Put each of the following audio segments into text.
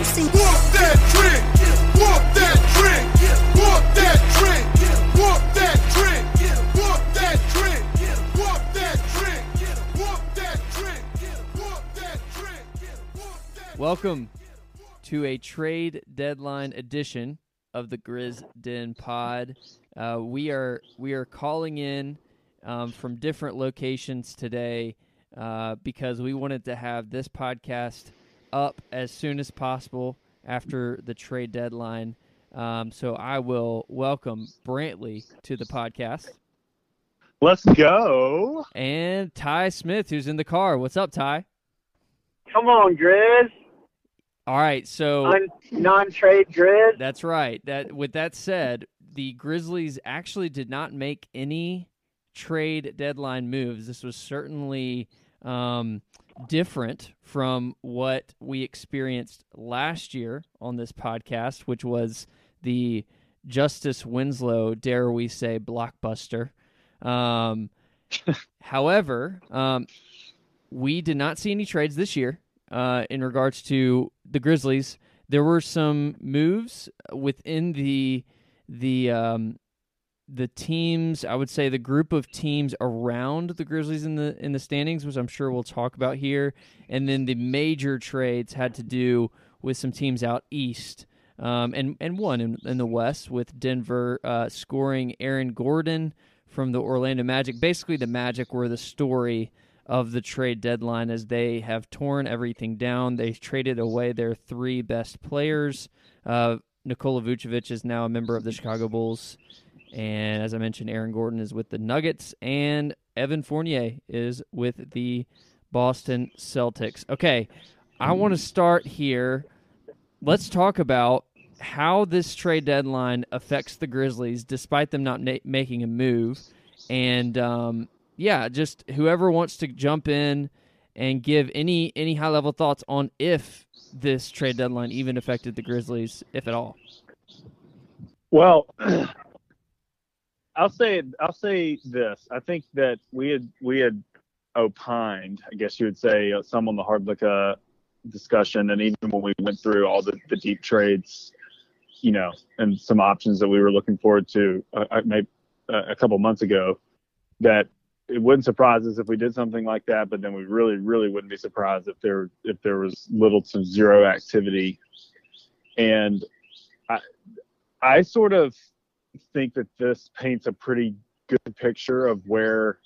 Walk that trick, walk that trick, walk that trick, walk that trick, walk that trick, walk that trick, walk that trick, walk that trick. Welcome to a trade deadline edition of the Grizz Den Pod. Uh, we are we are calling in um, from different locations today uh, because we wanted to have this podcast up as soon as possible after the trade deadline. Um, so I will welcome Brantley to the podcast Let's go. and Ty Smith, who's in the car. What's up, Ty? Come on, Grizz. All right, so Non non-trade Grizz. That's right. That with that said, the Grizzlies actually did not make any trade deadline moves. This was certainly um, different from what we experienced last year on this podcast, which was the Justice Winslow, dare we say, blockbuster. Um, however, um, we did not see any trades this year uh, in regards to the Grizzlies. There were some moves within the the um, the teams. I would say the group of teams around the Grizzlies in the in the standings, which I'm sure we'll talk about here, and then the major trades had to do with some teams out east. Um, and and one in, in the West with Denver uh, scoring Aaron Gordon from the Orlando Magic. Basically, the Magic were the story of the trade deadline as they have torn everything down. They traded away their three best players. Uh, Nikola Vucevic is now a member of the Chicago Bulls. And as I mentioned, Aaron Gordon is with the Nuggets, and Evan Fournier is with the Boston Celtics. Okay, I want to start here. Let's talk about how this trade deadline affects the Grizzlies, despite them not na- making a move. And um, yeah, just whoever wants to jump in and give any any high level thoughts on if this trade deadline even affected the Grizzlies, if at all. Well, I'll say I'll say this. I think that we had we had opined, I guess you would say, some on the Hrdlicka discussion, and even when we went through all the, the deep trades, you know, and some options that we were looking forward to, uh, uh, maybe uh, a couple months ago, that it wouldn't surprise us if we did something like that, but then we really, really wouldn't be surprised if there if there was little to zero activity. And I I sort of think that this paints a pretty good picture of where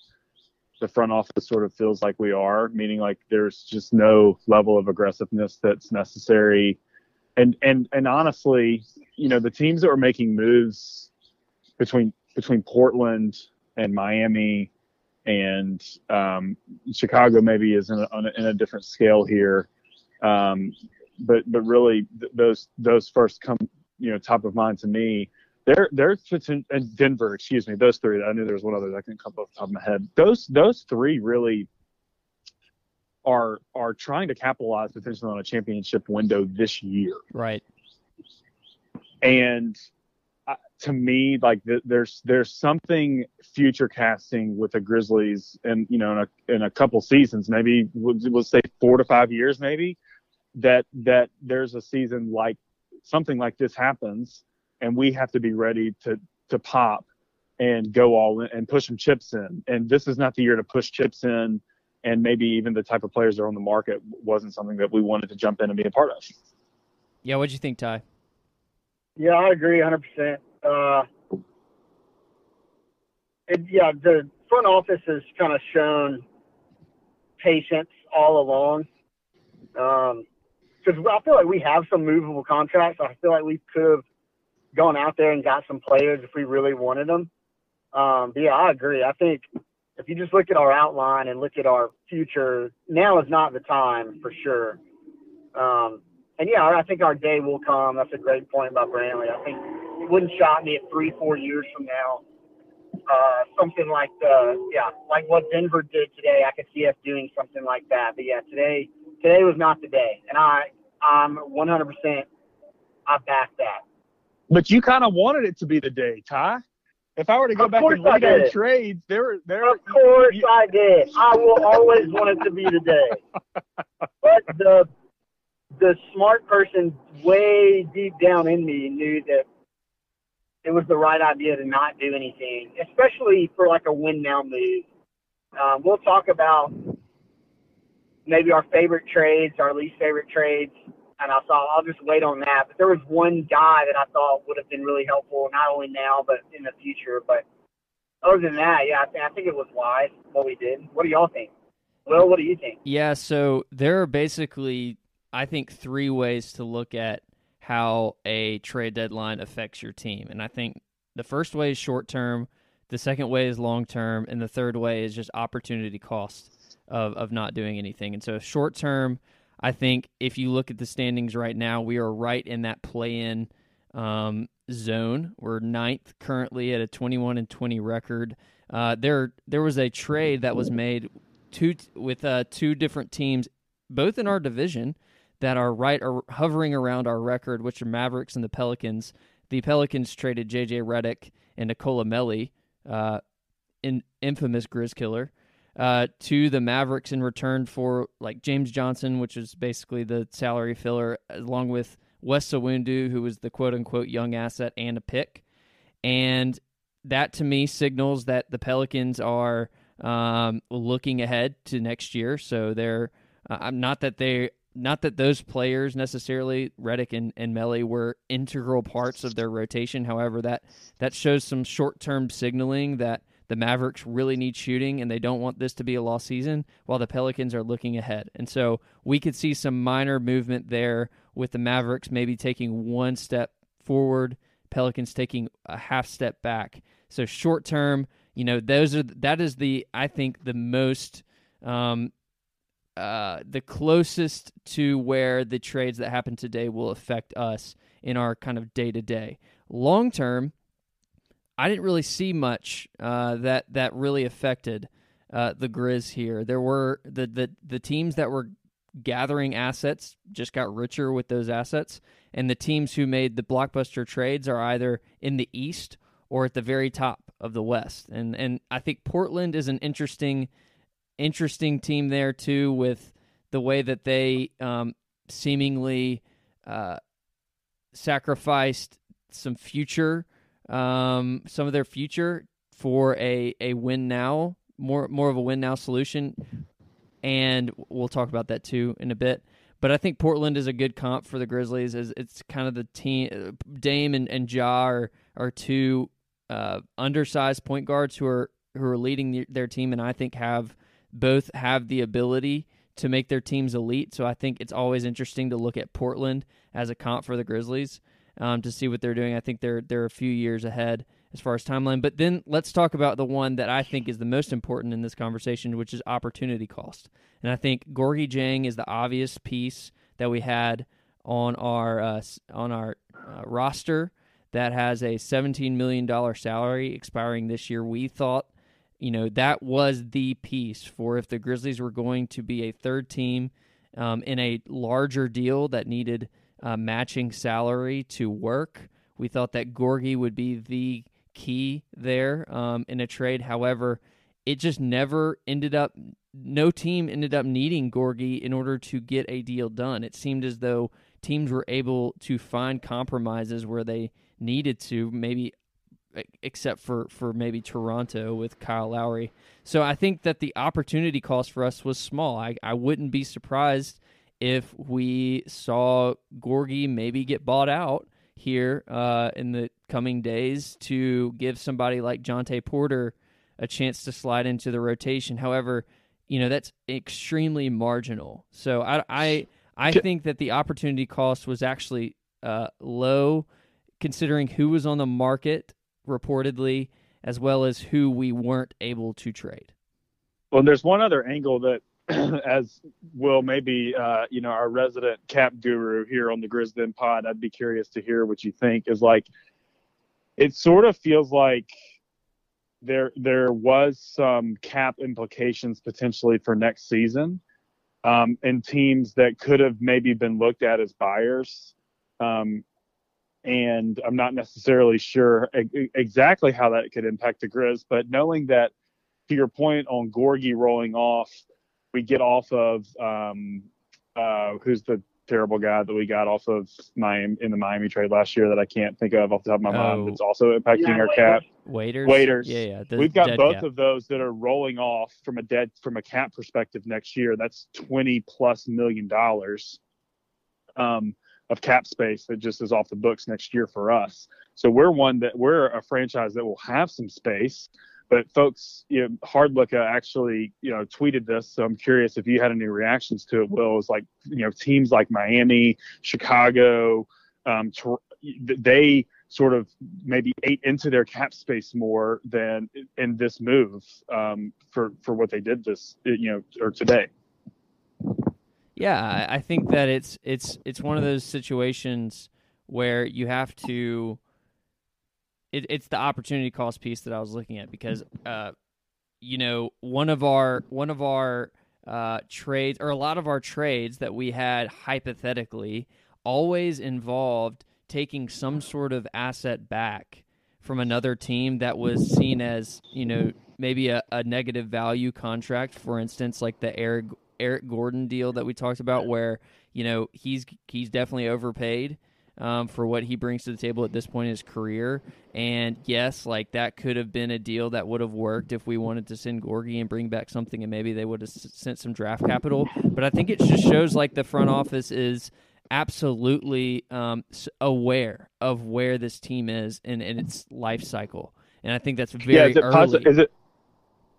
the front office sort of feels like we are, meaning like there's just no level of aggressiveness that's necessary. And and and honestly, you know, the teams that were making moves between between Portland and Miami and um, Chicago maybe is in a, on a, in a different scale here. Um, but but really th- those those first come you know top of mind to me. They're they're and Denver, excuse me, those three. I knew there was one other that I couldn't come off the top of my head. Those those three really are are trying to capitalize potentially on a championship window this year Right. and uh, to me like th- there's there's something future casting with the grizzlies and you know in a, in a couple seasons maybe we'll, we'll say four to five years maybe that that there's a season like something like this happens and we have to be ready to to pop and go all in and push some chips in and this is not the year to push chips in and maybe even the type of players that are on the market wasn't something that we wanted to jump in and be a part of Yeah, what'd you think, Ty? Yeah, I agree 100%. Uh, and yeah, the front office has kind of shown patience all along. Because I feel like we have some movable contracts. I feel like we could have gone out there and got some players if we really wanted them. Um, yeah, I agree. I think if you just look at our outline and look at our future, now is not the time for sure. Um, and yeah, I think our day will come. That's a great point by Brantley. I think it wouldn't shock me if three, four years from now, uh, something like the yeah, like what Denver did today. I could see us doing something like that. But yeah, today today was not the day, and I I'm 100 percent I back that. But you kind of wanted it to be the day, Ty. If I were to go Of back and our did. trades, there, there. Of course you- I did. I will always want it to be the day. But the the smart person way deep down in me knew that it was the right idea to not do anything, especially for like a win now move. Um, we'll talk about maybe our favorite trades, our least favorite trades, and I thought I'll just wait on that. But there was one guy that I thought would have been really helpful, not only now but in the future. But other than that, yeah, I, th- I think it was wise what we did. What do y'all think? Well, what do you think? Yeah, so there are basically, I think, three ways to look at how a trade deadline affects your team. And I think the first way is short term, the second way is long term, and the third way is just opportunity cost of, of not doing anything. And so, short term, I think if you look at the standings right now, we are right in that play in um, zone. We're ninth currently at a 21 and 20 record. Uh, there, there was a trade that was made two with uh, two different teams, both in our division, that are right or hovering around our record, which are Mavericks and the Pelicans. The Pelicans traded J.J. Redick and Nicolò Melli, uh, in infamous Grizz killer, uh, to the Mavericks in return for like James Johnson, which is basically the salary filler, along with Wes Iwundu, who was the quote unquote young asset and a pick. And that to me signals that the Pelicans are um, looking ahead to next year. So they're uh, not that they not that those players necessarily Redick and, and Melli were integral parts of their rotation. However, that that shows some short term signaling that the Mavericks really need shooting and they don't want this to be a lost season, while the Pelicans are looking ahead. And so we could see some minor movement there with the Mavericks maybe taking one step forward, Pelicans taking a half step back. So short term, you know, those are that is the I think the most um, uh, the closest to where the trades that happen today will affect us in our kind of day to day. Long term, I didn't really see much uh, that that really affected uh, the Grizz here. There were the, the the teams that were gathering assets just got richer with those assets, and the teams who made the blockbuster trades are either in the East or at the very top of the West. And and I think Portland is an interesting interesting team there too, with the way that they um, seemingly uh, sacrificed some future, um, some of their future for a a win now, more more of a win now solution, and we'll talk about that too in a bit. But I think Portland is a good comp for the Grizzlies. As it's kind of the team, Dame and, and Ja are, are two uh, undersized point guards who are who are leading the, their team, and I think have both have the ability to make their teams elite. So I think it's always interesting to look at Portland as a comp for the Grizzlies um, to see what they're doing. I think they're they're a few years ahead as far as timeline. But then let's talk about the one that I think is the most important in this conversation, which is opportunity cost. And I think Gorgui Dieng is the obvious piece that we had on our uh, on our uh, roster that has a $17 million salary expiring this year. We thought you know, that was the piece for if the Grizzlies were going to be a third team um, in a larger deal that needed uh, matching salary to work. We thought that Gorgui would be the key there um, in a trade. However, it just never ended up. No team ended up needing Gorgui in order to get a deal done. It seemed as though teams were able to find compromises where they needed to, maybe except for for maybe Toronto with Kyle Lowry. So I think that the opportunity cost for us was small. I, I wouldn't be surprised if we saw Gorgui maybe get bought out here uh, in the coming days to give somebody like Jontay Porter a chance to slide into the rotation. However, you know that's extremely marginal. So I I I think that the opportunity cost was actually uh, low considering who was on the market reportedly, as well as who we weren't able to trade. Well, there's one other angle that, as Will, maybe uh, you know, our resident cap guru here on the Grizzden Pod, I'd be curious to hear what you think. Is like, it sort of feels like there there was some cap implications potentially for next season, um, and teams that could have maybe been looked at as buyers. Um, and I'm not necessarily sure exactly how that could impact the Grizz, but knowing that, to your point on Gorgui rolling off, we get off of um, uh, who's the terrible guy that we got off of Miami in the Miami trade last year that I can't think of off the top of my Oh. mind. That's also impacting Yeah, our Waiters. cap. Waiters. Waiters. Yeah, yeah. the We've got both cap. of those that are rolling off from a dead from a cap perspective next year. That's twenty plus million dollars um, of cap space that just is off the books next year for us. So we're one that we're a franchise that will have some space. But folks, you know, Hrdlicka actually, you know, tweeted this. So I'm curious if you had any reactions to it. Will is like, you know, teams like Miami, Chicago, um, they sort of maybe ate into their cap space more than in this move um, for for what they did this, you know, or today. Yeah, I think that it's it's it's one of those situations where you have to. It, it's the opportunity cost piece that I was looking at because, uh, you know, one of our one of our uh, trades or a lot of our trades that we had hypothetically always involved taking some sort of asset back from another team that was seen as you know maybe a, a negative value contract. For instance like the Eric Eric Gordon deal that we talked about where you know he's he's definitely overpaid um, for what he brings to the table at this point in his career. And yes like that could have been a deal that would have worked if we wanted to send Gorgui and bring back something and maybe they would have s- sent some draft capital. But I think it just shows like the front office is absolutely um, aware of where this team is in, in its life cycle, and I think that's very yeah, is it, early. possi- is it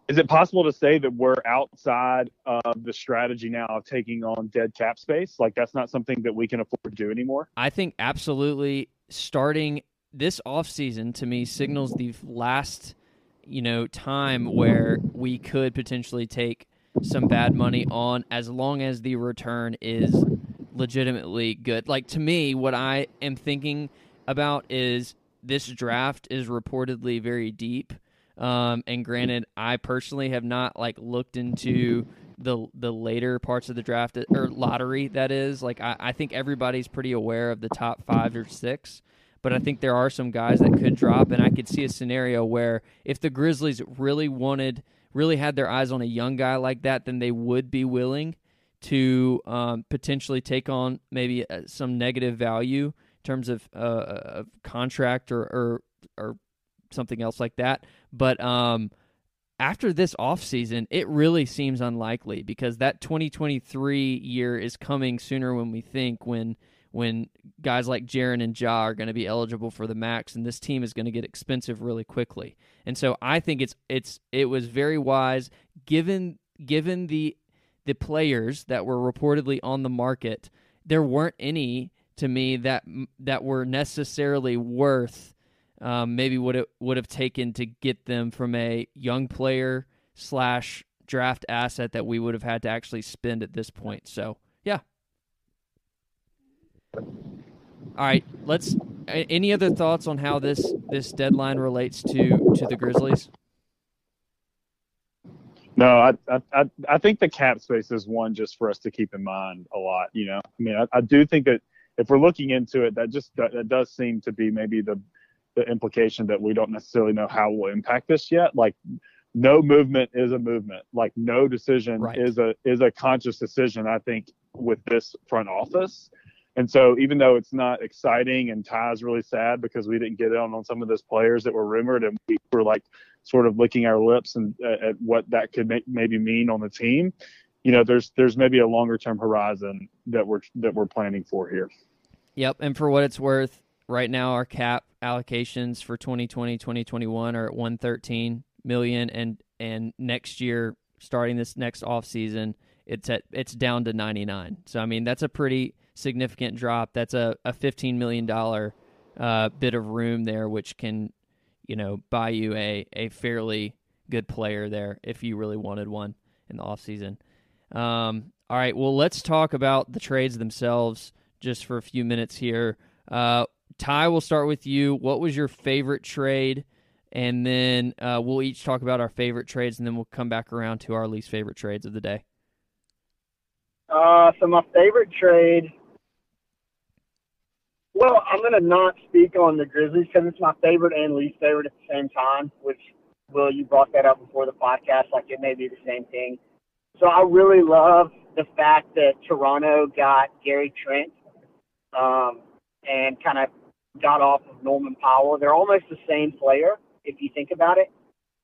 is it possible to say that we're outside of the strategy now of taking on dead cap space? Like that's not something that we can afford to do anymore. I think absolutely starting this offseason to me signals the last, you know, time where we could potentially take some bad money on as long as the return is legitimately good. Like to me, what I am thinking about is this draft is reportedly very deep. Um, and granted, I personally have not like looked into the the later parts of the draft or lottery. That is like I, I think everybody's pretty aware of the top five or six, but I think there are some guys that could drop, and I could see a scenario where if the Grizzlies really wanted, really had their eyes on a young guy like that, then they would be willing to um, potentially take on maybe uh, some negative value in terms of uh, of contract or, or or something else like that. But um, after this offseason, it really seems unlikely because that 2023 year is coming sooner when we think when when guys like Jaren and Ja are going to be eligible for the max and this team is going to get expensive really quickly. And so I think it's it's it was very wise given given the the players that were reportedly on the market, there weren't any to me that that were necessarily worth um, maybe what it would have taken to get them from a young player slash draft asset that we would have had to actually spend at this point. So yeah. All right, let's. Any other thoughts on how this this deadline relates to to the Grizzlies? No, I, I I think the cap space is one just for us to keep in mind a lot. You know, I mean, I, I do think that if we're looking into it, that just that, that does seem to be maybe the the implication that we don't necessarily know how it will impact this yet. Like, no movement is a movement. Like, no decision Right. is a is a conscious decision. I think with this front office. And so, even though it's not exciting and Ty's really sad because we didn't get on on some of those players that were rumored, and we were like sort of licking our lips and uh, at what that could may, maybe mean on the team. You know, there's there's maybe a longer term horizon that we're that we're planning for here. Yep, and for what it's worth, right now our cap allocations for 2020 2021 are at 113 million and and next year starting this next off season it's at it's down to 99 so i mean that's a pretty significant drop. That's a, a 15 million dollar uh, bit of room there which can you know buy you a, a fairly good player there if you really wanted one in the off season. Um, all right well let's talk about the trades themselves just for a few minutes here. Uh, Ty, we'll start with you. What was your favorite trade? And then uh, we'll each talk about our favorite trades, and then we'll come back around to our least favorite trades of the day. Uh, so my favorite trade. Well, I'm gonna not speak on the Grizzlies because it's my favorite and least favorite at the same time. Which, Will, you brought that up before the podcast, like it may be the same thing. So I really love the fact that Toronto got Gary Trent um, and kind of got off of Norman Powell. They're almost the same player if you think about it.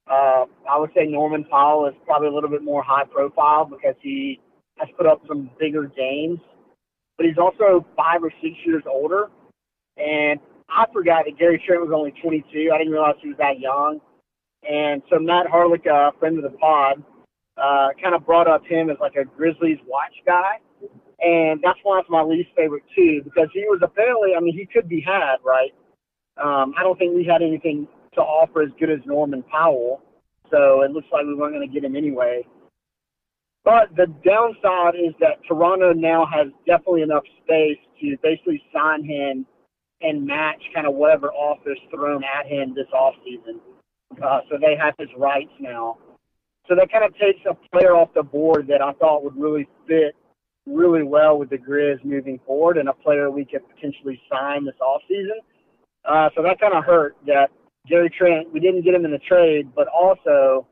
Uh, I would say Norman Powell is probably a little bit more high profile because he has put up some bigger games, but he's also five or six years older. And I forgot that Gary Trent was only 22. I didn't realize he was that young. And so Matt Harlick, a friend of the pod, uh, kind of brought up him as like a Grizzlies watch guy. And that's why it's my least favorite too, because he was apparently, I mean, he could be had, right? Um, I don't think we had anything to offer as good as Norman Powell. So it looks like we weren't going to get him anyway. But the downside is that Toronto now has definitely enough space to basically sign him and match kind of whatever offers thrown at him this offseason. Uh, so they have his rights now. So that kind of takes a player off the board that I thought would really fit really well with the Grizz moving forward and a player we could potentially sign this offseason. Uh, so that kind of hurt that Gary Trent, we didn't get him in the trade, but also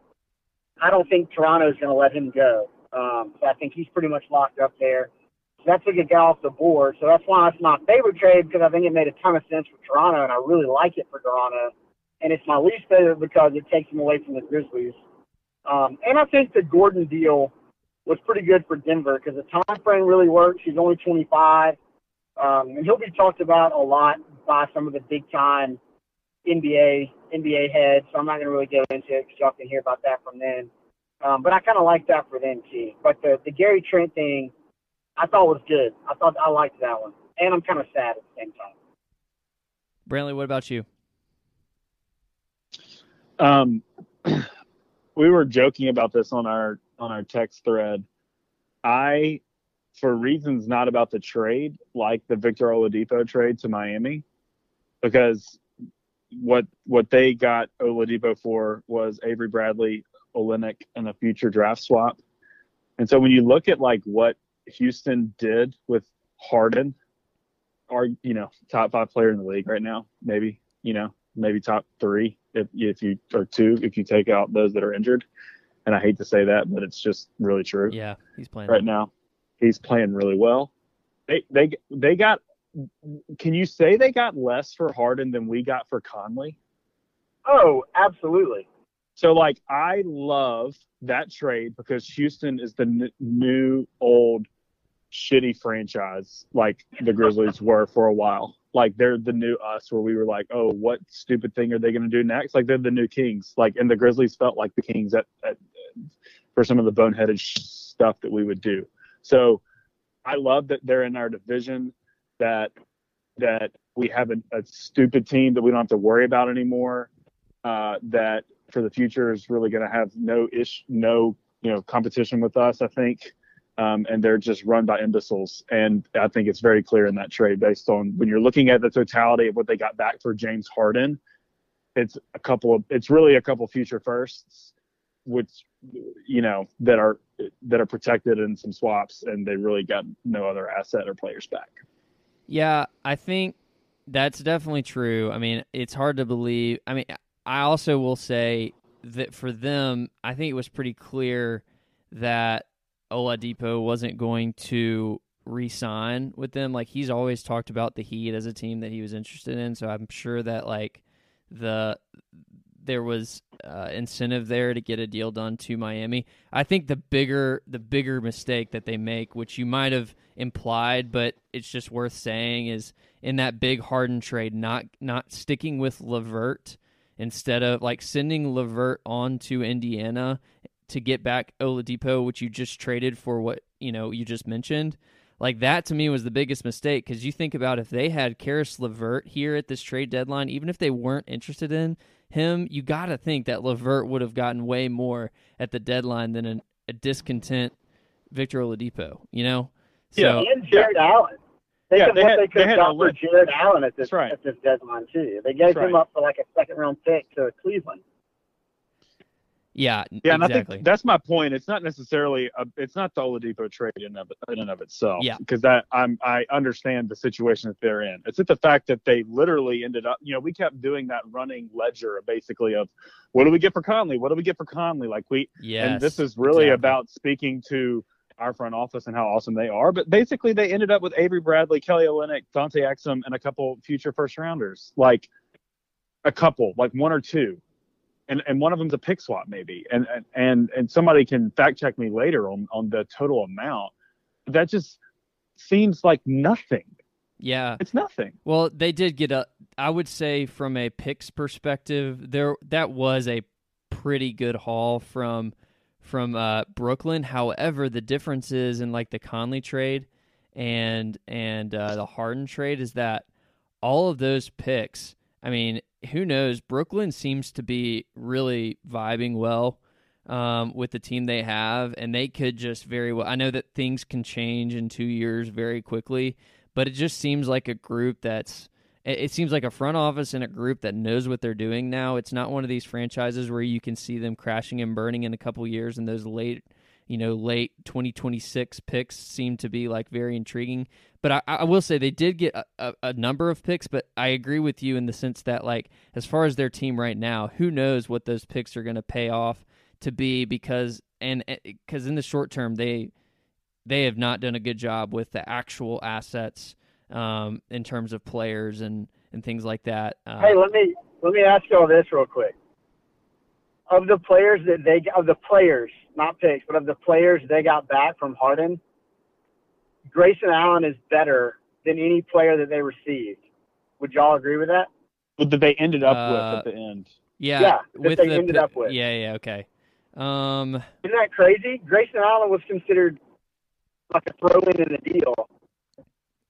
I don't think Toronto is going to let him go. Um, so I think he's pretty much locked up there. So that took a guy off the board. So that's why it's my favorite trade because I think it made a ton of sense for Toronto, and I really like it for Toronto. And it's my least favorite because it takes him away from the Grizzlies. Um, and I think the Gordon deal was pretty good for Denver because the time frame really works. He's only 25, um, and he'll be talked about a lot by some of the big time NBA NBA heads. So I'm not going to really go into it because y'all can hear about that from them. Um, but I kind of like that for them too. But the the Gary Trent thing, I thought was good. I thought I liked that one, and I'm kind of sad at the same time. Brantley, what about you? Um, we were joking about this on our on our text thread. I, for reasons not about the trade, like the Victor Oladipo trade to Miami, because what what they got Oladipo for was Avery Bradley, Olynyk, and a future draft swap. And so when you look at like what Houston did with Harden, are you know top five player in the league right now, maybe you know maybe top three if if you or two if you take out those that are injured. And I hate to say that, but it's just really true. Yeah, he's playing right now. He's playing really well. They they they got. Can you say they got less for Harden than we got for Conley? Oh, absolutely. So like I love that trade because Houston is the n- new old shitty franchise like the Grizzlies were for a while. Like they're the new us where we were like, oh, what stupid thing are they going to do next? Like they're the new Kings. Like and the Grizzlies felt like the Kings at, at for some of the boneheaded stuff that we would do. So I love that they're in our division. That that we have a, a stupid team that we don't have to worry about anymore. Uh, that for the future is really going to have no ish, no you know competition with us. I think um, and they're just run by imbeciles. And I think it's very clear in that trade based on when you're looking at the totality of what they got back for James Harden. It's a couple of, it's really a couple future firsts, which you know that are that are protected in some swaps, and they really got no other asset or players back. Yeah, I think that's definitely true. I mean, it's hard to believe. I mean, I also will say that for them, I think it was pretty clear that Oladipo wasn't going to re-sign with them. Like he's always talked about the Heat as a team that he was interested in. So I'm sure that like the there was uh, incentive there to get a deal done to Miami. I think the bigger the bigger mistake that they make, which you might have implied, but it's just worth saying, is in that big Harden trade, not not sticking with LeVert instead of like sending LeVert on to Indiana to get back Oladipo, which you just traded for what you know you just mentioned. Like that to me was the biggest mistake because you think about if they had Caris LeVert here at this trade deadline, even if they weren't interested in him, you got to think that LeVert would have gotten way more at the deadline than an, a discontent Victor Oladipo. You know? So, yeah, and Jarrett Allen. Think yeah, of they what had, they could have got for Jarrett Allen at this right. at this deadline too. They gave That's him right. up for like a second round pick to Cleveland. Yeah, Yeah, and exactly. I think that's my point. It's not necessarily a, it's not the Oladipo trade in, of, in and of itself. Yeah. Because that I'm I understand the situation that they're in. It's at the fact that they literally ended up. You know, we kept doing that running ledger basically of what do we get for Conley? What do we get for Conley? Like we Yeah. and this is really exactly. about speaking to our front office and how awesome they are. But basically, they ended up with Avery Bradley, Kelly Olynyk, Dante Exum, and a couple future first rounders. Like a couple, like one or two, and and one of them's a pick swap maybe. And and and somebody can fact check me later on on the total amount. That just seems like nothing. Yeah. It's nothing. Well, they did get a. I would say from a picks perspective, there that was a pretty good haul from from uh, Brooklyn. However, the difference is in like the Conley trade and and uh, the Harden trade is that all of those picks. I mean, who knows? Brooklyn seems to be really vibing well um, with the team they have, and they could just very well. I know that things can change in two years very quickly, but it just seems like a group that's. It seems like a front office and a group that knows what they're doing now. It's not one of these franchises where you can see them crashing and burning in a couple years, and those late, you know, late 2026 picks seem to be like very intriguing. But I, I will say they did get a, a, a number of picks, but I agree with you in the sense that, like, as far as their team right now, who knows what those picks are going to pay off to be because and because in the short term they they have not done a good job with the actual assets um, in terms of players and and things like that. Uh, Hey, let me let me ask you all this real quick. Of the players that they of the players, not picks, but of the players they got back from Harden, Grayson Allen is better than any player that they received. Would y'all agree with that? That they ended up Uh, with at the end. yeah, yeah, that with they the ended up with. Yeah, yeah, okay. Um, Isn't that crazy? Grayson Allen was considered like a throw in in the deal.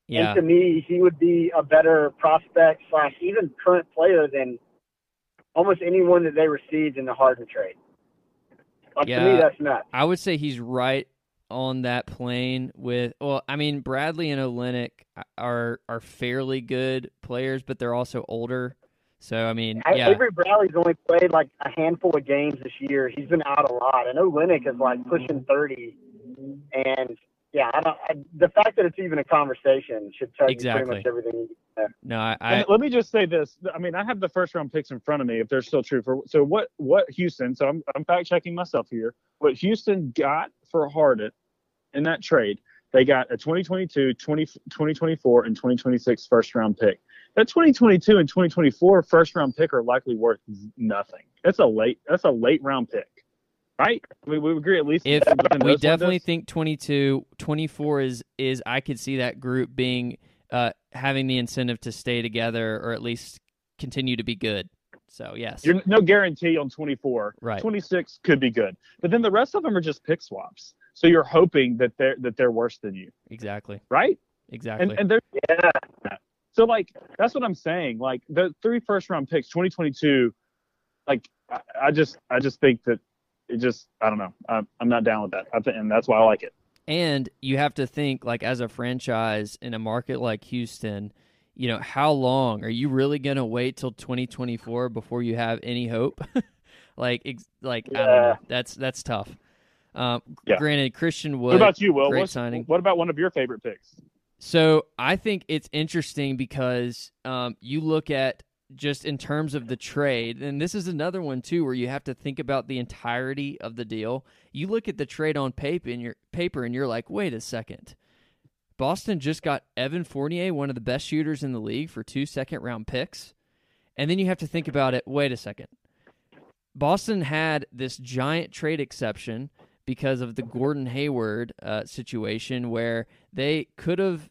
yeah, And to me, he would be a better prospect slash even current player than almost anyone that they received in the Harden trade. Like to me, that's nuts. I would say he's right on that plane with well, I mean Bradley and Olynyk are are fairly good players, but they're also older. So I mean, yeah, Avery Bradley's only played like a handful of games this year. He's been out a lot. I know Linnick is like pushing thirty, and yeah, I don't. I, the fact that it's even a conversation should tell you pretty much everything. You know. no, I, I let me just say this. I mean, I have the first round picks in front of me if they're still true for so what what Houston, so I'm I'm fact checking myself here. What Houston got for Harden in that trade, they got a 2022, 20, 2024 and 2026 first round pick. That 2022 and 2024 first round pick are likely worth nothing. That's a late that's a late round pick. Right? We we agree at least if we definitely windows? think 22 24 is is i could see that group being uh having the incentive to stay together or at least continue to be good so yes You're no guarantee on 24. Right. 26 could be good, but then the rest of them are just pick swaps. So you're hoping that they're that they're worse than you, exactly right? exactly And and they're Yeah, so like that's what I'm saying. Like the three first round picks, 2022. Like I, I just I just think that it just I don't know. I'm, I'm not down with that. Think, and that's why I like it. And you have to think, like, as a franchise in a market like Houston, you know, how long are you really going to wait till 2024 before you have any hope? like, ex- like I don't know. That's that's tough. Um, Yeah. Granted, Christian Wood. What about you, Will? great What's- signing. What about one of your favorite picks? So I think it's interesting because um, you look at just in terms of the trade, and this is another one too where you have to think about the entirety of the deal. You look at the trade on paper and you're paper and you're like, wait a second. Boston just got Evan Fournier, one of the best shooters in the league, for two second round picks. And then you have to think about it, wait a second. Boston had this giant trade exception because of the Gordon Hayward uh, situation where they could have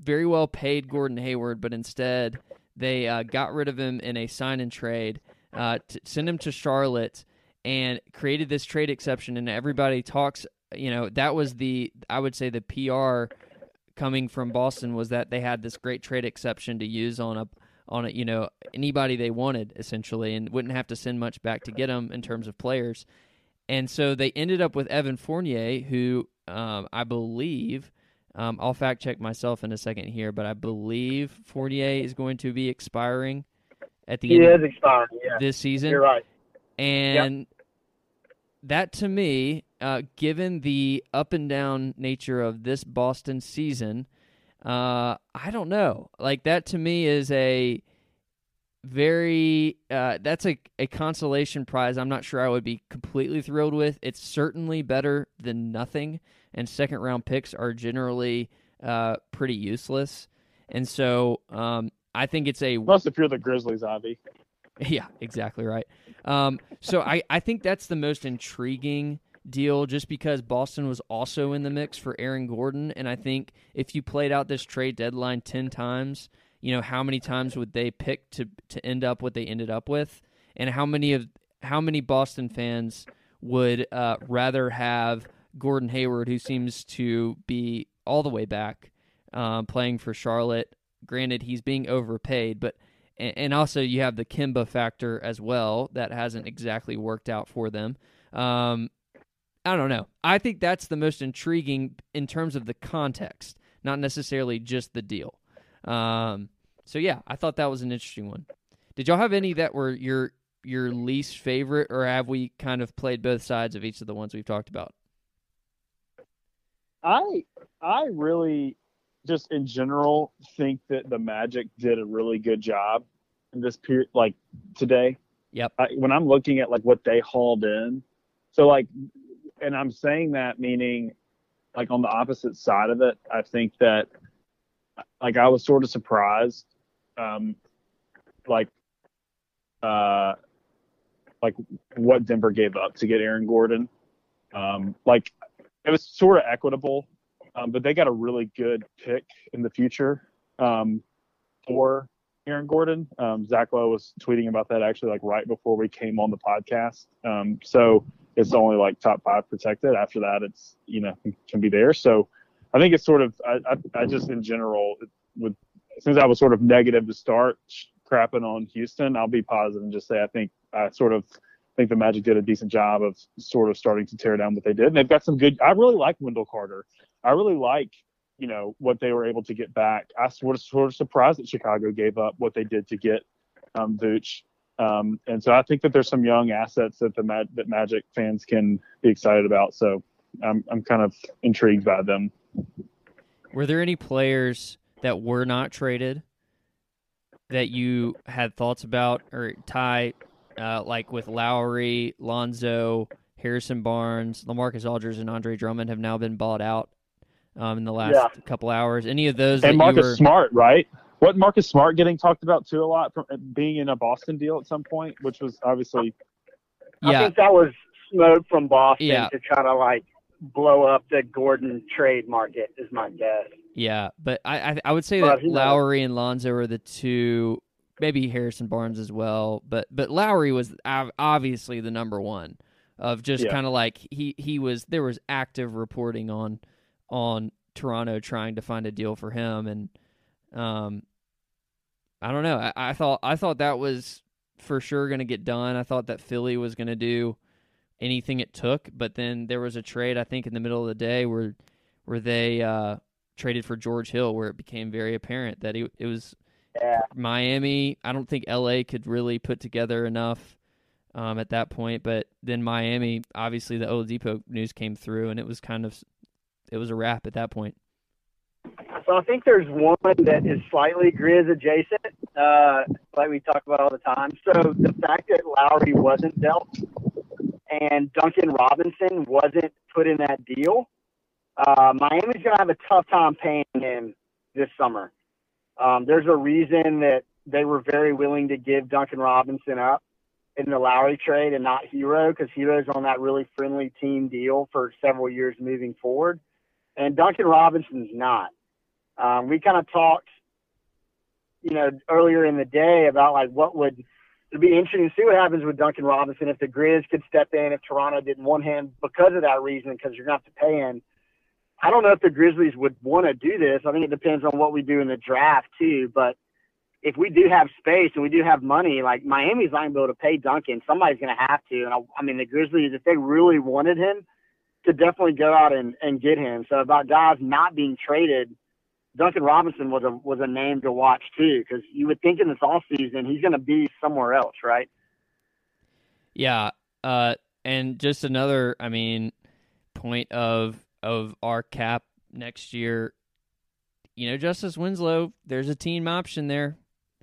very well paid Gordon Hayward, but instead they uh, got rid of him in a sign and trade, uh, send him to Charlotte, and created this trade exception. And everybody talks, you know, that was the I would say the PR coming from Boston was that they had this great trade exception to use on a on a you know anybody they wanted essentially, and wouldn't have to send much back to get them in terms of players. And so they ended up with Evan Fournier, who um, I believe, um, I'll fact check myself in a second here, but I believe Fournier is going to be expiring at the he end is of expiring. Yeah, this season. you're right. And that to me, uh, given the up and down nature of this Boston season, uh, I don't know. Like that to me is a very uh, that's a, a consolation prize i'm not sure i would be completely thrilled with it's certainly better than nothing and second round picks are generally uh, pretty useless. And so um, i think it's a Unless if you're the Grizzlies, Avi. yeah exactly right. Um, so I, I think that's the most intriguing deal just because boston was also in the mix for aaron gordon. And i think if you played out this trade deadline 10 times you know how many times would they pick to to end up what they ended up with? And how many of how many boston fans would uh, rather have gordon hayward who seems to be all the way back um, playing for charlotte granted he's being overpaid but and, and also you have the Kemba factor as well that hasn't exactly worked out for them um, i don't know i think that's the most intriguing in terms of the context not necessarily just the deal um, so yeah, I thought that was an interesting one. Did y'all have any that were your your least favorite, or have we kind of played both sides of each of the ones we've talked about? I I really just in general think that the Magic did a really good job in this period, like today. Yep. I, when I'm looking at like what they hauled in, so like, and I'm saying that meaning, like on the opposite side of it, I think that, like I was sort of surprised, um, like, uh, like what Denver gave up to get Aaron Gordon. Um, like it was sort of equitable, um, but they got a really good pick in the future um, for Aaron Gordon. Um, Zach Lowe was tweeting about that actually like right before we came on the podcast. Um, so it's only like top five protected. After that, it's you know can be there. So I think it's sort of I, I, I just in general with since I was sort of negative to start crapping on Houston, I'll be positive and just say I think I sort of think the Magic did a decent job of sort of starting to tear down what they did. And they've got some good. I really like Wendell Carter. I really like you know what they were able to get back. I sort of sort of surprised that Chicago gave up what they did to get um, Vooch. Um, and so I think that there's some young assets that the Mag- that Magic fans can be excited about. So I'm I'm kind of intrigued by them. Were there any players that were not traded that you had thoughts about, or Ty, uh, like with Lowry, Lonzo, Harrison Barnes, Lamarcus Aldridge, and Andre Drummond have now been bought out um, in the last Yeah. couple hours? Any of those? And Marcus were, Smart, right? What Marcus Smart getting talked about too a lot from being in a Boston deal at some point, which was obviously I yeah, think that was smoke from Boston Yeah. to try to like blow up the Gordon trade market is my guess. Yeah, but I I, I would say But that who knows? Lowry and Lonzo are the two, maybe Harrison Barnes as well. But but Lowry was obviously the number one of just Yeah. kind of like he he was there was active reporting on on Toronto trying to find a deal for him and um I don't know I, I thought I thought that was for sure going to get done. I thought that Philly was going to do anything it took, but then there was a trade I think in the middle of the day where where they uh, traded for George Hill, where it became very apparent that it, it was Yeah. Miami. I don't think LA could really put together enough um, at that point, but then Miami, obviously the Oladipo news came through, and it was kind of it was a wrap at that point. So I think there's one that is slightly Grizz adjacent, uh, like we talk about all the time. So the fact that Lowry wasn't dealt and Duncan Robinson wasn't put in that deal, uh, Miami's going to have a tough time paying him this summer. Um, there's a reason that they were very willing to give Duncan Robinson up in the Lowry trade and not Herro because Herro's on that really friendly team deal for several years moving forward. And Duncan Robinson's not. Um, we kind of talked, you know, earlier in the day about like what would it'd be interesting to see what happens with Duncan Robinson if the Grizz could step in if Toronto didn't want him because of that reason because you're gonna have to pay him. I don't know if the Grizzlies would want to do this. I think it depends on what we do in the draft too. But if we do have space and we do have money, like Miami's not gonna be able to pay Duncan, somebody's gonna have to. And I, I mean, the Grizzlies, if they really wanted him, could definitely go out and, and get him. So about guys not being traded, Duncan Robinson was a was a name to watch too, because you would think in this off season he's going to be somewhere else, right? Yeah, uh, and just another, I mean, point of of our cap next year. You know, Justice Winslow, there's a team option there,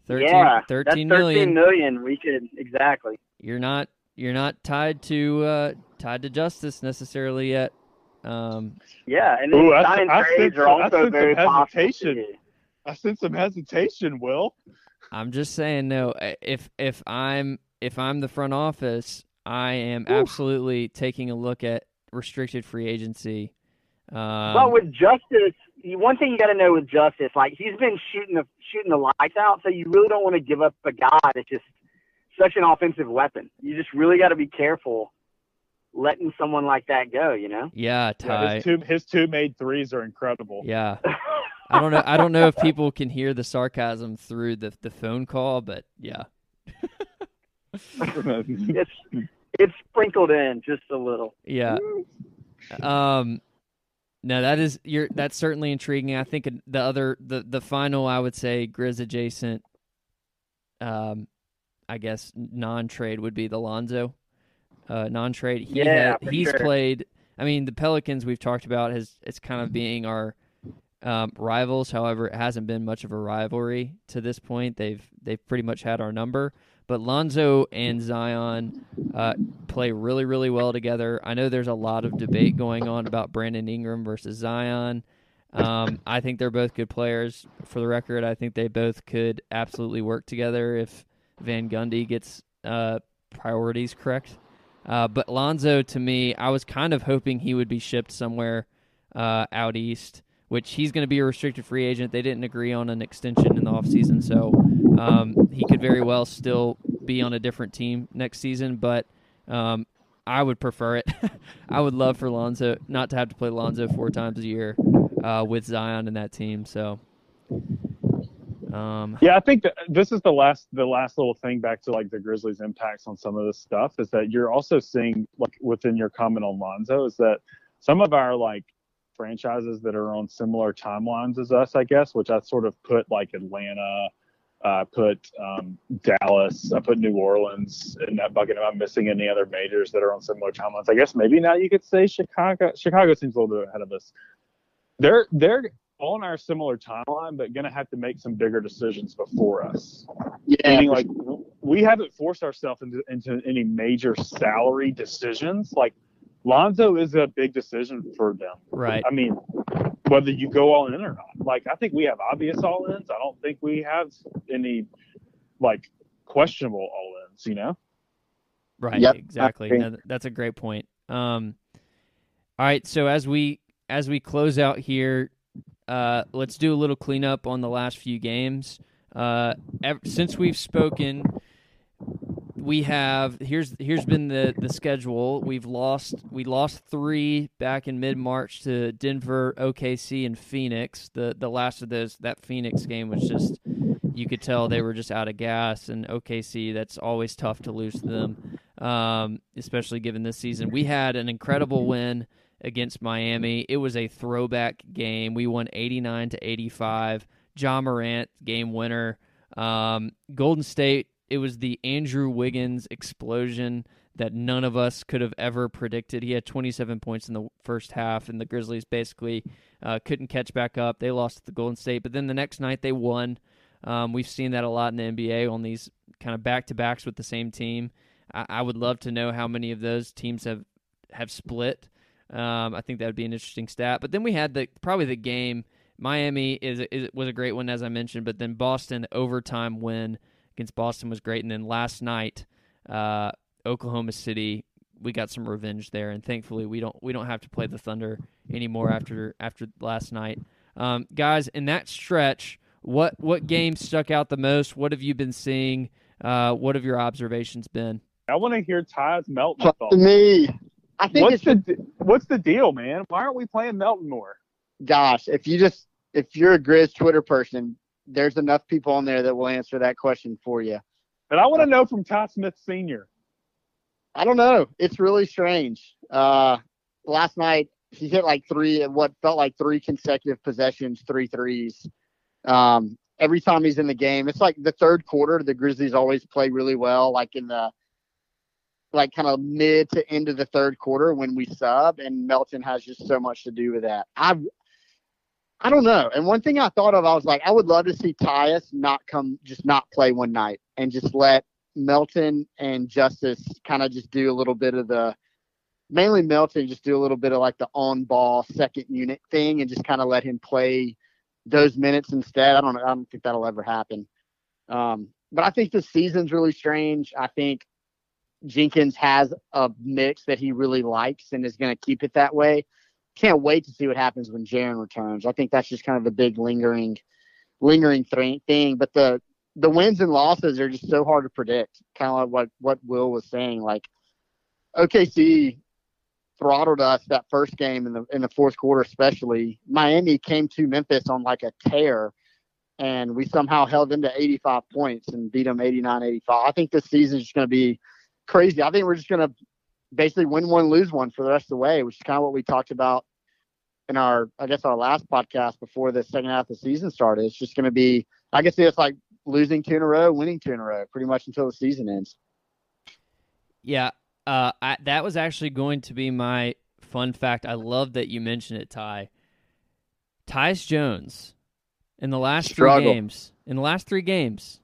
13, yeah, 13 that's 13 million. million. We could exactly. You're not you're not tied to uh, tied to justice necessarily yet. Um, Yeah, and Ooh, then I- signing I trades sense- are I also sense some very possible. hesitation. too. I sense some hesitation, Will. I'm just saying, no. If if I'm if I'm the front office, I am absolutely taking a look at restricted free agency. Um, But with Justice, one thing you got to know with Justice, like he's been shooting the shooting the lights out, so you really don't want to give up a guy that's just such an offensive weapon. You just really got to be careful letting someone like that go. You know. yeah, Yeah, Ty. his two his two made threes are incredible. Yeah. I don't know. I don't know if people can hear the sarcasm through the the phone call, but yeah. it's it's sprinkled in just a little. Yeah. Um no, that is you're that's certainly intriguing. I think the other the the final I would say Grizz adjacent um I guess non-trade would be the Lonzo uh non-trade. He Yeah, had- he's sure. played I mean the Pelicans we've talked about has it's kind of being our um, rivals. However, it hasn't been much of a rivalry to this point. They've they've pretty much had our number. But Lonzo and Zion uh, play really really well together. I know there's a lot of debate going on about Brandon Ingram versus Zion. Um, I think they're both good players. For the record, I think they both could absolutely work together if Van Gundy gets uh, priorities correct. Uh, but Lonzo, to me, I was kind of hoping he would be shipped somewhere uh, out east, which he's going to be a restricted free agent. They didn't agree on an extension in the offseason, so um, he could very well still be on a different team next season. But um, I would prefer it. I would love for Lonzo not to have to play Lonzo four times a year uh, with Zion in that team. So, um, Yeah, I think that this is the last the last little thing back to like the Grizzlies' impacts on some of this stuff is that you're also seeing like within your comment on Lonzo is that some of our like franchises that are on similar timelines as us, I guess, which I sort of put like Atlanta, uh, put um, Dallas, I put New Orleans in that bucket. Am I missing any other majors that are on similar timelines? I guess maybe now you could say Chicago. Chicago seems a little bit ahead of us. They're they're on our similar timeline, but going to have to make some bigger decisions before us. Yeah, Meaning, like we haven't forced ourselves into, into any major salary decisions. Like Lonzo is a big decision for them. right. I mean, whether you go all in or not. Like I think we have obvious all ins. I don't think we have any like questionable all ins. You know. Right, Yep, exactly. agree. No, that's a great point. Um, all right, so as we as we close out here, uh, let's do a little cleanup on the last few games. Uh, ev- since we've spoken, we have here's here's been the the schedule. We've lost we lost three back in mid March to Denver, OKC, and Phoenix. The the last of those that Phoenix game was just you could tell they were just out of gas. And OKC, that's always tough to lose to them, um, especially given this season. We had an incredible win against Miami. It was a throwback game. We won 89 to 85. Ja Morant, game winner. Um, Golden State, it was the Andrew Wiggins explosion that none of us could have ever predicted. He had 27 points in the first half, and the Grizzlies basically uh, couldn't catch back up. They lost to the Golden State, but then the next night they won. Um, we've seen that a lot in the NBA on these kind of back to backs with the same team. I, I would love to know how many of those teams have have split. Um, I think that would be an interesting stat. But then we had the probably the game. Miami is, is was a great one as I mentioned, but then Boston overtime win against Boston was great, and then last night, uh, Oklahoma City, we got some revenge there, and thankfully we don't we don't have to play the Thunder anymore after after last night. Um, guys, in that stretch, what what game stuck out the most? What have you been seeing? Uh, what have your observations been? I want to hear Ty's Melton to me, I think What's it's the what's the deal, man? Why aren't we playing Melton more? gosh, if you just if you're a Grizz Twitter person, there's enough people on there that will answer that question for you. But I want to know from Ty Smith Senior. I don't know. It's really strange. Uh, last night he hit like three, what felt like three consecutive possessions, three threes. Um, every time he's in the game, it's like the third quarter. The Grizzlies always play really well, like in the like kind of mid to end of the third quarter when we sub, and Melton has just so much to do with that. I I don't know. And one thing I thought of, I was like, I would love to see Tyus not come, just not play one night, and just let Melton and Justice kind of just do a little bit of the, mainly Melton, just do a little bit of like the on-ball second unit thing, and just kind of let him play those minutes instead. I don't. I don't think that'll ever happen. Um, but I think the season's really strange. I think Jenkins has a mix that he really likes and is going to keep it that way. Can't wait to see what happens when Jaren returns. I think that's just kind of the big lingering, lingering th- thing. But the the wins and losses are just so hard to predict. Kind of like what what Will was saying. Like OKC throttled us that first game in the in the fourth quarter, especially. Miami came to Memphis on like a tear, and we somehow held them to 85 points and beat them 89-85. I think this season is going to be crazy. I think we're just going to basically win one, lose one for the rest of the way, which is kind of what we talked about in our, I guess, our last podcast before the second half of the season started. It's just going to be, I guess, it's like losing two in a row, winning two in a row, pretty much until the season ends. Yeah, uh, I, that was actually going to be my fun fact. I love that you mentioned it, Ty. Tyus Jones in the last Struggle. three games. In the last three games,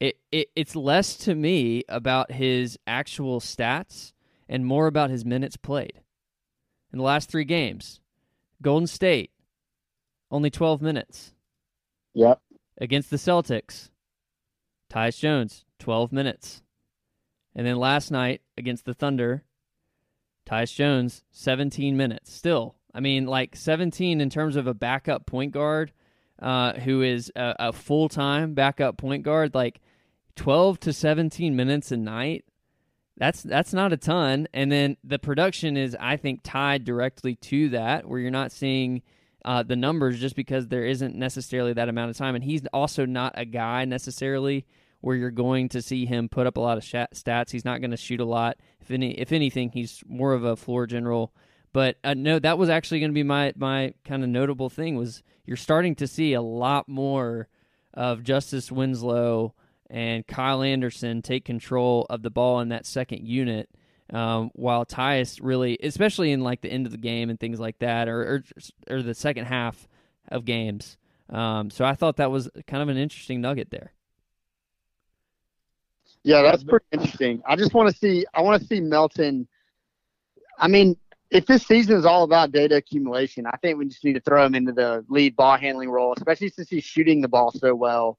it, it it's less to me about his actual stats and more about his minutes played. In the last three games, Golden State only twelve minutes Yep. against the Celtics. Tyus Jones twelve minutes. And then last night against the Thunder, Tyus Jones, 17 minutes. Still, I mean, like 17 in terms of a backup point guard uh, who is a, a full time backup point guard, like 12 to 17 minutes a night. That's that's not a ton. And then the production is, I think, tied directly to that, where you're not seeing uh, the numbers just because there isn't necessarily that amount of time. And he's also not a guy necessarily where you're going to see him put up a lot of stats. He's not going to shoot a lot. If any, if anything, he's more of a floor general. But uh, no, that was actually going to be my my kind of notable thing was you're starting to see a lot more of Justice Winslow and Kyle Anderson take control of the ball in that second unit. Um, while Tyus really, especially in like the end of the game and things like that, or or, or the second half of games. Um, so I thought that was kind of an interesting nugget there. Yeah, that's pretty interesting. I just want to see. I want to see Melton. I mean, if this season is all about data accumulation, I think we just need to throw him into the lead ball handling role, especially since he's shooting the ball so well.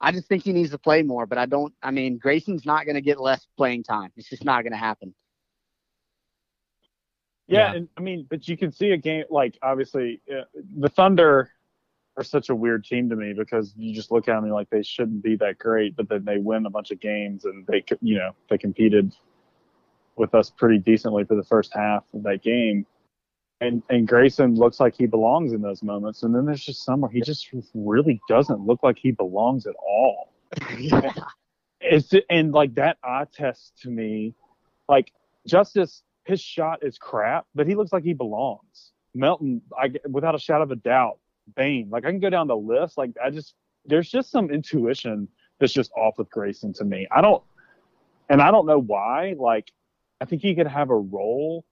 I just think he needs to play more, but I don't. I mean, Grayson's not going to get less playing time. It's just not going to happen. Yeah, Yeah. and I mean, but you can see a game like obviously uh, the Thunder are such a weird team to me because you just look at them and you're like they shouldn't be that great, but then they win a bunch of games and they you know they competed with us pretty decently for the first half of that game. And and Grayson looks like he belongs in those moments, and then there's just some where he just really doesn't look like he belongs at all yeah. it's and like that eye test to me, like Justice, his shot is crap, but he looks like he belongs. Melton, I without a shadow of a doubt, Bane, like I can go down the list. Like I just there's just some intuition that's just off with Grayson to me. I don't, and I don't know why. Like I think he could have a role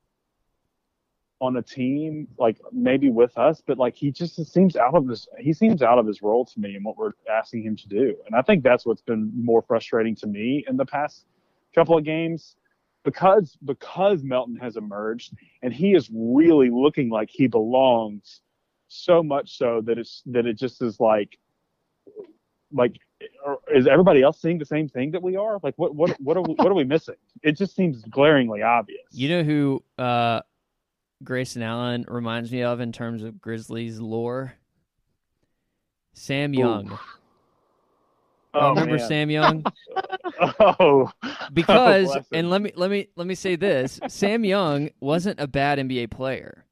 on a team, like maybe with us, but like he just seems out of his he seems out of his role to me and what we're asking him to do. And I think that's what's been more frustrating to me in the past couple of games because because Melton has emerged and he is really looking like he belongs so much so that it's that it just is like like is everybody else seeing the same thing that we are like what what what are we, what are we missing it just seems glaringly obvious You know who uh, Grayson Allen reminds me of in terms of Grizzlies lore? Sam Young. oh, Remember man. Sam Young? oh Because bless him. and let me let me let me say this: Sam Young wasn't a bad NBA player.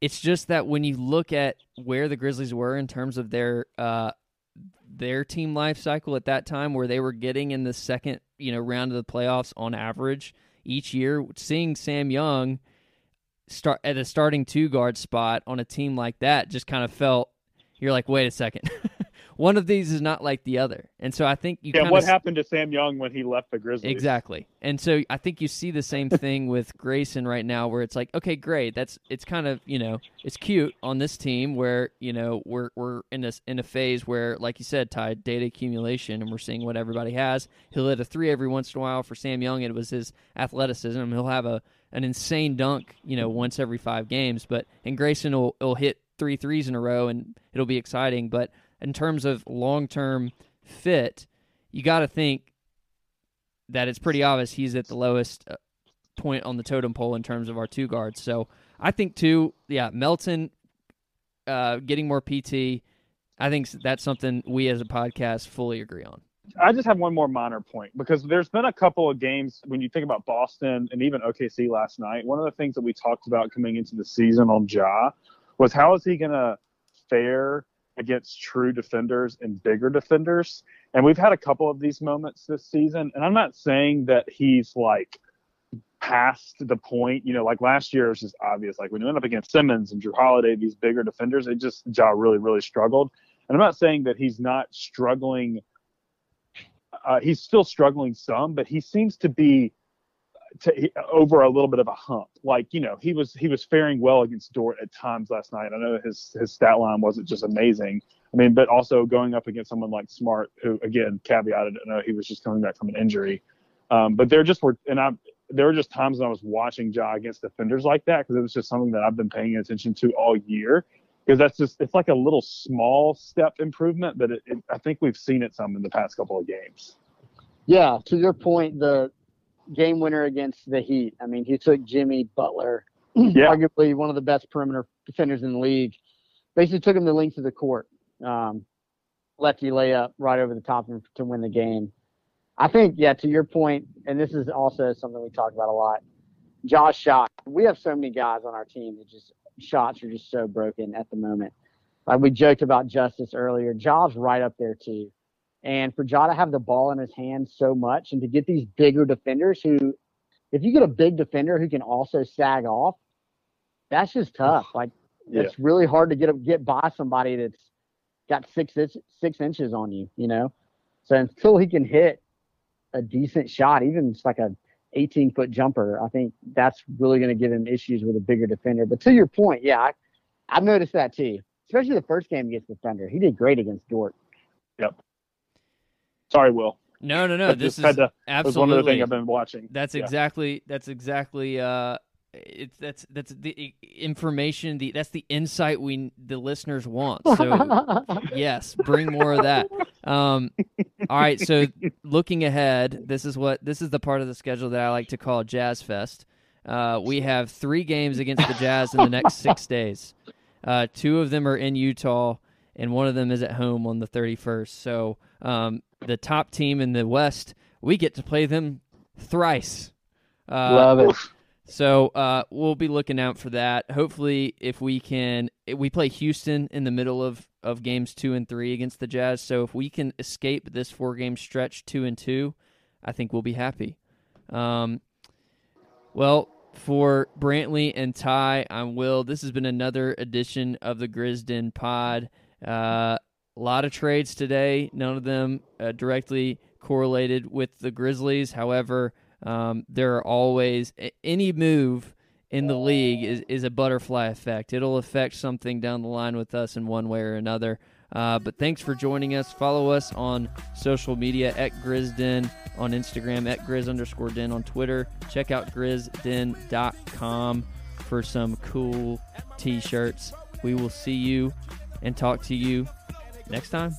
It's just that when you look at where the Grizzlies were in terms of their uh, their team life cycle at that time, where they were getting in the second you know round of the playoffs on average each year, seeing Sam Young start at a starting two guard spot on a team like that just kind of felt you're like, wait a second. one of these is not like the other, and so I think you Yeah, what s- happened to Sam Young when he left the Grizzlies? Exactly. And so I think you see the same thing with Grayson right now where it's like, okay, great. That's it's kind of, you know, it's cute on this team where, you know, we're we're in this in a phase where like you said, Ty, data accumulation and we're seeing what everybody has. He'll hit a 3 every once in a while for Sam Young, it was his athleticism. He'll have a an insane dunk, you know, once every 5 games, but and Grayson will will hit three threes in a row and it'll be exciting, but in terms of long-term fit, you got to think that it's pretty obvious he's at the lowest uh, point on the totem pole in terms of our two guards. So I think too, yeah, Melton uh, getting more PT. I think that's something we as a podcast fully agree on. I just have one more minor point because there's been a couple of games when you think about Boston and even OKC last night. One of the things that we talked about coming into the season on Ja was how is he going to fare against true defenders and bigger defenders? And we've had a couple of these moments this season. And I'm not saying that he's like past the point, you know, like last year it was just obvious. Like when you went up against Simmons and Jrue Holiday, these bigger defenders, it just Ja really, really struggled. And I'm not saying that he's not struggling uh, he's still struggling some, but he seems to be to, over a little bit of a hump. Like you know, he was he was faring well against Dort at times last night. I know his his stat line wasn't just amazing. I mean, but also going up against someone like Smart, who again caveated, I know he was just coming back from an injury. Um, but there just were, and I there were just times when I was watching Ja against defenders like that because it was just something that I've been paying attention to all year. Because that's just it's like a little small step improvement, but it, it, I think we've seen it some in the past couple of games. Yeah, to your point, the game winner against the Heat. I mean, he took Jimmy Butler, Yeah. arguably one of the best perimeter defenders in the league. Basically, took him the length of the court. Um, lefty layup right over the top of him to win the game. I think, yeah, to your point, and this is also something we talk about a lot. Ja's shot. We have so many guys on our team that just shots are just so broken at the moment. Like we joked about Justice earlier. Ja's right up there too. And for Ja to have the ball in his hands so much and to get these bigger defenders who, if you get a big defender who can also sag off, that's just tough. Like Yeah. it's really hard to get up, get by somebody that's got six six inches on you, you know. So until he can hit a decent shot, even just like a 18 foot jumper, I think that's really going to give him issues with a bigger defender. But to your point, yeah, I, I've noticed that too, especially the first game against the Thunder. He did great against Dort. Sorry, Will. No, no, no. I This is to- was one of the things I've been watching. That's Yeah. exactly. That's exactly. Uh, it's that's that's the information. The that's the insight we the listeners want. So yes, bring more of that. Um, all right. So looking ahead, this is what this is the part of the schedule that I like to call Jazz Fest. Uh, we have three games against the Jazz in the next six days. Uh, two of them are in Utah, and one of them is at home on the 31st. So um, the top team in the West, we get to play them thrice. Uh, Love it. so uh, we'll be looking out for that. Hopefully, if we can, we play Houston in the middle of, of games two and three against the Jazz. So if we can escape this four game stretch two and two, I think we'll be happy. Um, well, for Brantley and Ty, I'm Will. This has been another edition of the Grizzden Pod. Uh, a lot of trades today, none of them uh, directly correlated with the Grizzlies. However, um, there are always any move in the league is, is a butterfly effect. It'll affect something down the line with us in one way or another. Uh, but thanks for joining us. Follow us on social media at Grizzden on Instagram, at Grizz underscore Den on Twitter. Check out grizzden.com for some cool t shirts. We will see you and talk to you next time.